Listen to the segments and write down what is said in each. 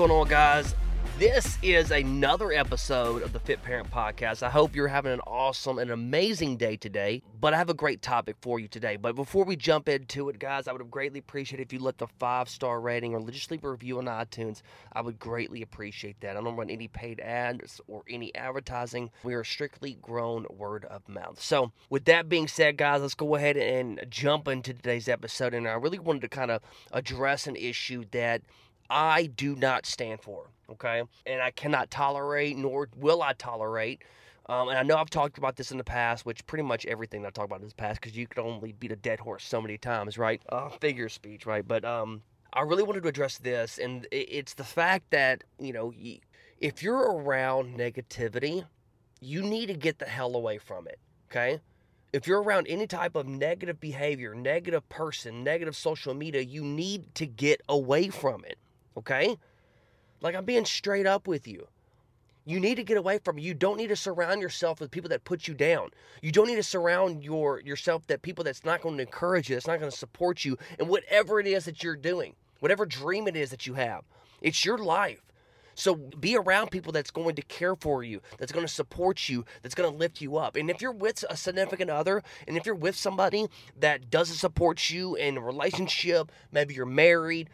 going on, guys? This is another episode of the Fit Parent Podcast. I hope you're having an awesome and amazing day today. But I have a great topic for you today. But before we jump into it, guys, I would greatly appreciated if you left a five star rating or just leave a review on iTunes. I would greatly appreciate that. I don't run any paid ads or any advertising. We are strictly grown word of mouth. So, with that being said, guys, let's go ahead and jump into today's episode. And I really wanted to kind of address an issue that I do not stand for okay? And I cannot tolerate, nor will I tolerate. Um, and I know I've talked about this in the past, which pretty much everything I talk about in the past, because you could only beat a dead horse so many times, right? Uh, figure speech, right? But um, I really wanted to address this, and it's the fact that you know, if you're around negativity, you need to get the hell away from it, okay? If you're around any type of negative behavior, negative person, negative social media, you need to get away from it, okay? Like I'm being straight up with you. You need to get away from. You don't need to surround yourself with people that put you down. You don't need to surround your yourself that people that's not going to encourage you, that's not going to support you in whatever it is that you're doing, whatever dream it is that you have. It's your life. So be around people that's going to care for you, that's going to support you, that's going to lift you up. And if you're with a significant other, and if you're with somebody that doesn't support you in a relationship, maybe you're married,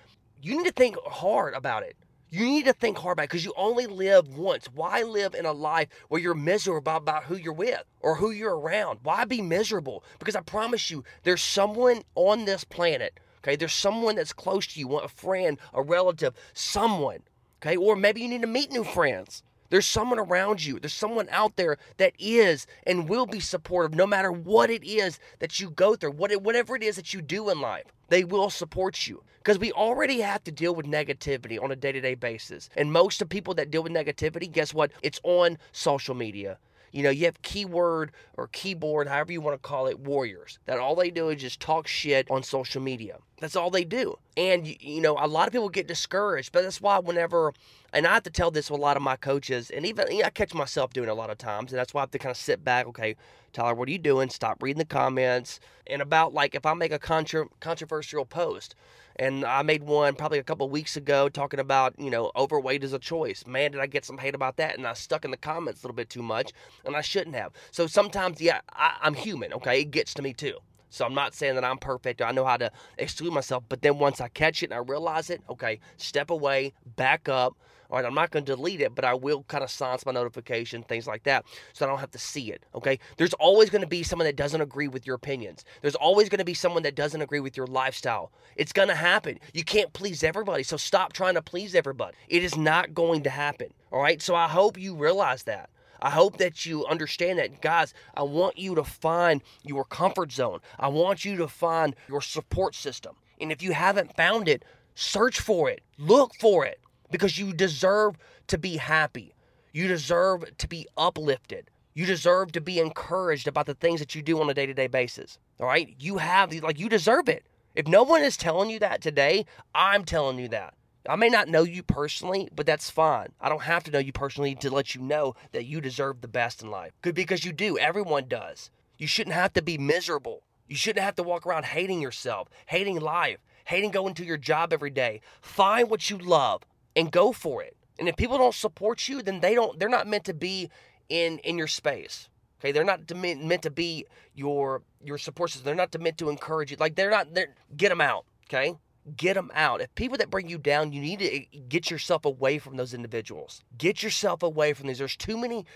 you need to think hard about it. You need to think hard about it because you only live once. Why live in a life where you're miserable about, who you're with or who you're around? Why be miserable? Because I promise you, there's someone on this planet, okay? There's someone that's close to you, a friend, a relative, someone, okay? Or maybe you need to meet new friends. There's someone around you. There's someone out there that is and will be supportive no matter what it is that you go through, what whatever it is that you do in life. They will support you because we already have to deal with negativity on a day to day basis. And most of people that deal with negativity, guess what? It's on social media. You know, you have keyword or keyboard, however you want to call it, warriors. That all they do is just talk shit on social media. That's all they do. And, you know, a lot of people get discouraged, but that's why whenever, and I have to tell this to a lot of my coaches, and even you know, I catch myself doing a lot of times, and that's why I have to kind of sit back, okay, Tyler, what are you doing? Stop reading the comments. And about like if I make a contra- controversial post, and I made one probably a couple weeks ago talking about, you know, overweight is a choice. Man, did I get some hate about that? And I stuck in the comments a little bit too much, and I shouldn't have. So sometimes, yeah, I, I'm human, okay? It gets to me too. So I'm not saying that I'm perfect. I know how to exclude myself. But then once I catch it and I realize it, okay, step away, back up. All right, I'm not going to delete it, but I will kind of silence my notification, things like that, so I don't have to see it. Okay. There's always going to be someone that doesn't agree with your opinions. There's always going to be someone that doesn't agree with your lifestyle. It's going to happen. You can't please everybody. So stop trying to please everybody. It is not going to happen. All right. So I hope you realize that. I hope that you understand that, guys. I want you to find your comfort zone. I want you to find your support system. And if you haven't found it, search for it, look for it, because you deserve to be happy. You deserve to be uplifted. You deserve to be encouraged about the things that you do on a day to day basis. All right? You have, like, you deserve it. If no one is telling you that today, I'm telling you that. I may not know you personally, but that's fine. I don't have to know you personally to let you know that you deserve the best in life. Good because you do. Everyone does. You shouldn't have to be miserable. You shouldn't have to walk around hating yourself, hating life, hating going to your job every day. Find what you love and go for it. And if people don't support you, then they don't they're not meant to be in in your space. Okay, they're not meant to be your your support system. They're not meant to encourage you. Like they're not. They're, get them out. Okay, get them out. If people that bring you down, you need to eh, get yourself away from those individuals. Get yourself away from these. There's too many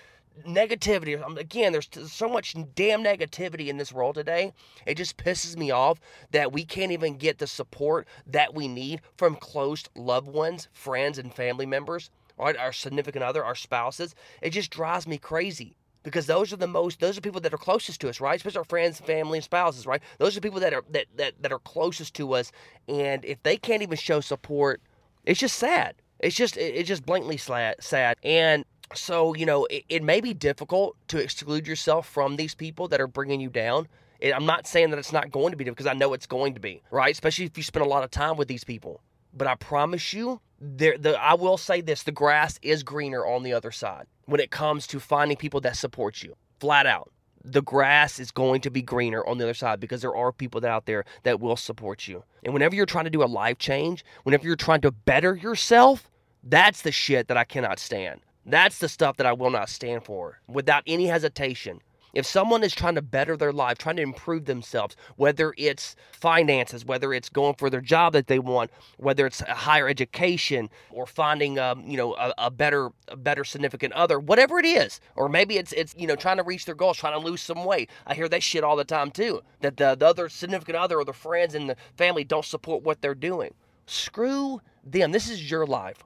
negativity. Um, again, there's so much damn negativity in this world today. It just pisses me off that we can't even get the support that we need from close loved ones, friends, and family members, right? Our significant other, our spouses. It just drives me crazy because those are the most those are people that are closest to us right? Especially our friends family and spouses right? Those are people that are that, that that are closest to us and if they can't even show support it's just sad. It's just it's just blankly sad. And so you know it, it may be difficult to exclude yourself from these people that are bringing you down. I'm not saying that it's not going to be because i know it's going to be right? Especially if you spend a lot of time with these people. But i promise you there the I will say this the grass is greener on the other side when it comes to finding people that support you. Flat out. The grass is going to be greener on the other side because there are people out there that will support you. And whenever you're trying to do a life change, whenever you're trying to better yourself, That's the shit that I cannot stand. That's the stuff that I will not stand for without any hesitation. If someone is trying to better their life, trying to improve themselves, whether it's finances, whether it's going for their job that they want, whether it's a higher education or finding, um, you know, a, a, better, a better significant other, whatever it is, or maybe it's, it's, you know, trying to reach their goals, trying to lose some weight. I hear that shit all the time too. That the, the other significant other or the friends and the family don't support what they're doing. Screw them. This is your life,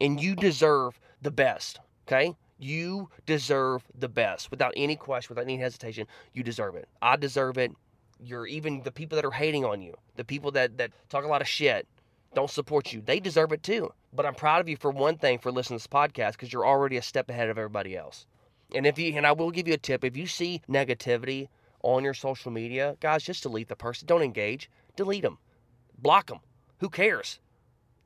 and you deserve the best. Okay. You deserve the best without any question, without any hesitation. You deserve it. I deserve it. You're even the people that are hating on you, the people that, that talk a lot of shit, don't support you. They deserve it too. But I'm proud of you for one thing for listening to this podcast because you're already a step ahead of everybody else. And if you and I will give you a tip, if you see negativity on your social media, guys, just delete the person. Don't engage. Delete them. Block them. Who cares?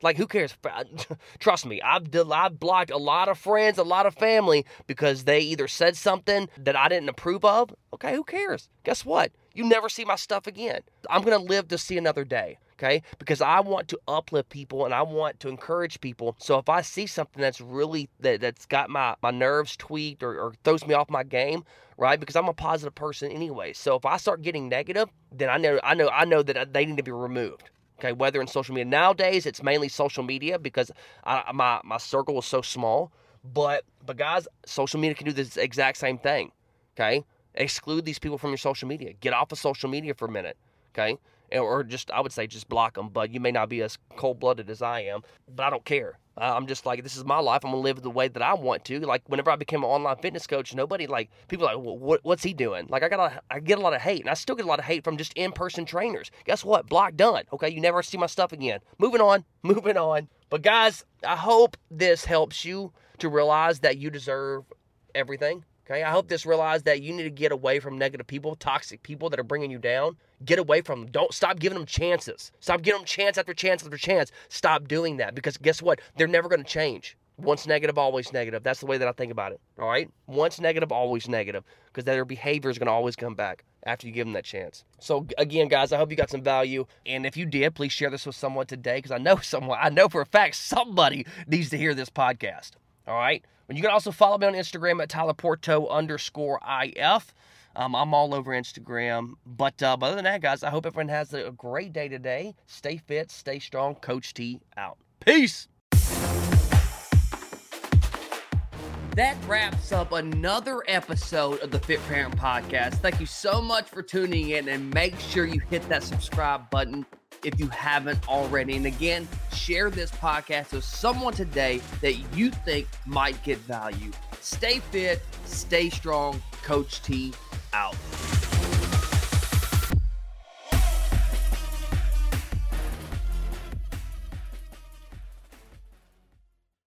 Like, who cares? Uh, trust me, I've, I've blocked a lot of friends, a lot of family because they either said something that I didn't approve of. Okay, who cares? Guess what? You never see my stuff again. I'm going to live to see another day. Okay, because I want to uplift people and I want to encourage people. So if I see something that's really that, that's got my, my nerves tweaked or, or throws me off my game, right? Because I'm a positive person anyway. So if I start getting negative, then I know I know I know that uh, they need to be removed. Okay, whether in social media nowadays, it's mainly social media because I, my my circle is so small. But but guys, social media can do this exact same thing. Okay, exclude these people from your social media. Get off of social media for a minute. Okay, or just I would say just block them. But you may not be as cold blooded as I am, but I don't care. I'm just like this is my life. I'm gonna live the way that I want to. Like whenever I became an online fitness coach, nobody like people like what, what's he doing? Like I got I get a lot of hate, and I still get a lot of hate from just in person trainers. Guess what? Block done. Okay, you never see my stuff again. Moving on, moving on. But guys, I hope this helps you to realize that you deserve everything. Okay, I hope this realize that you need to get away from negative people, toxic people that are bringing you down. Get away from them. Don't stop giving them chances. Stop giving them chance after chance after chance. Stop doing that because guess what? They're never going to change. Once negative, always negative. That's the way that I think about it. All right? Once negative, always negative because their behavior is going to always come back after you give them that chance. So again, guys, I hope you got some value. And if you did, please share this with someone today because I know someone, I know for a fact somebody needs to hear this podcast. All right? And you can also follow me on Instagram at Tyler Porto underscore IF. Um, I'm all over Instagram. But, uh, but other than that, guys, I hope everyone has a great day today. Stay fit, stay strong. Coach T out. Peace. That wraps up another episode of the Fit Parent Podcast. Thank you so much for tuning in and make sure you hit that subscribe button if you haven't already. And again, share this podcast with someone today that you think might get value. Stay fit, stay strong. Coach T out.